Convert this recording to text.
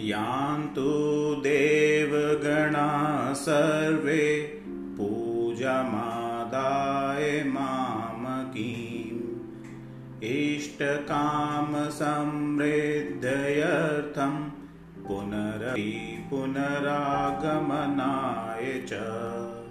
यान्तु देवगणा सर्वे पूजमादाय मामकीम्। इष्टकामसमृद्धयर्थं पुनरपि पुनरागमनाय च।